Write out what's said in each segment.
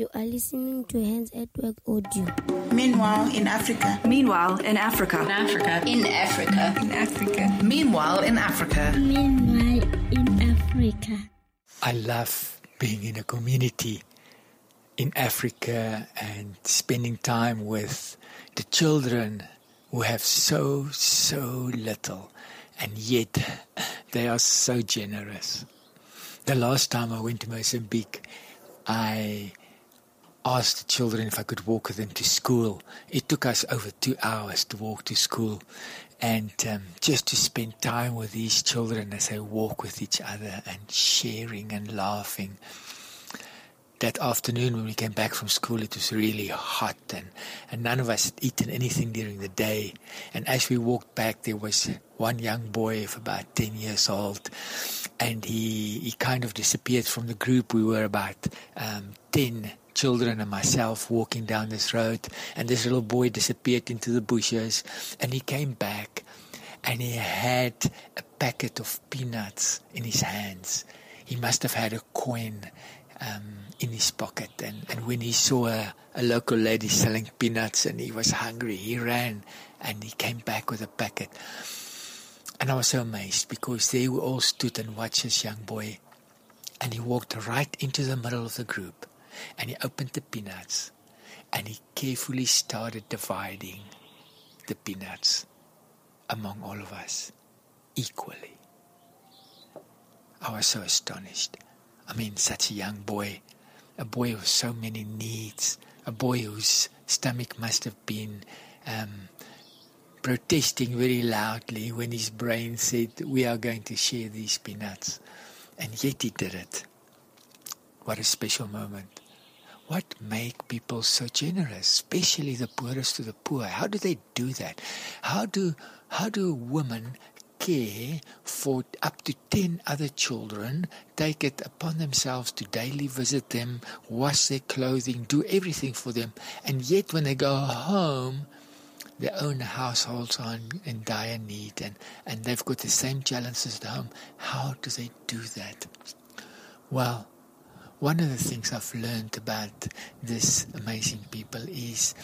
You are listening to Hands at Work Audio. Meanwhile, in Africa. Meanwhile, in Africa. In Africa. In Africa. In Africa. Meanwhile, in Africa. Meanwhile, in Africa. I love being in a community in Africa and spending time with the children who have so, so little, and yet they are so generous. The last time I went to Mozambique, I asked the children if I could walk with them to school. It took us over two hours to walk to school. And um, just to spend time with these children as they walk with each other and sharing and laughing. That afternoon when we came back from school, it was really hot and, and none of us had eaten anything during the day. And as we walked back, there was one young boy of about 10 years old and he, he kind of disappeared from the group. We were about um, 10 children and myself walking down this road, and this little boy disappeared into the bushes, and he came back, and he had a packet of peanuts in his hands. He must have had a coin um, in his pocket, and, and when he saw a, a local lady selling peanuts and he was hungry, he ran and he came back with a packet. And I was so amazed because they all stood and watched this young boy. And he walked right into the middle of the group and he opened the peanuts and he carefully started dividing the peanuts among all of us equally. I was so astonished. I mean, such a young boy, a boy with so many needs, a boy whose stomach must have been um, protesting very loudly when his brain said, We are going to share these peanuts. And yet he did it. What a special moment. What make people so generous, especially the poorest to the poor? How do they do that? How do how do women care for up to 10 other children, take it upon themselves to daily visit them, wash their clothing, do everything for them, and yet when they go home, their own households are in, in dire need and, and they've got the same challenges at home. How do they do that? Well, one of the things I've learned about this amazing people is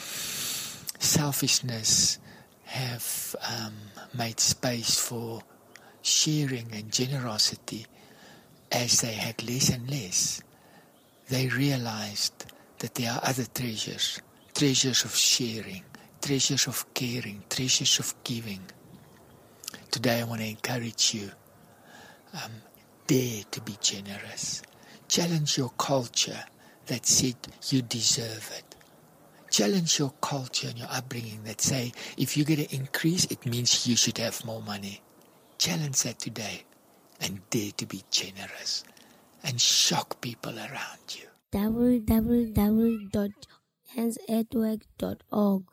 selfishness have um, made space for sharing and generosity as they had less and less. They realized that there are other treasures, treasures of sharing, treasures of caring, treasures of giving. Today I want to encourage you. Um, dare to be generous. Challenge your culture that said you deserve it. Challenge your culture and your upbringing that say if you get an increase, it means you should have more money. Challenge that today and dare to be generous and shock people around you. www.handsatwork.org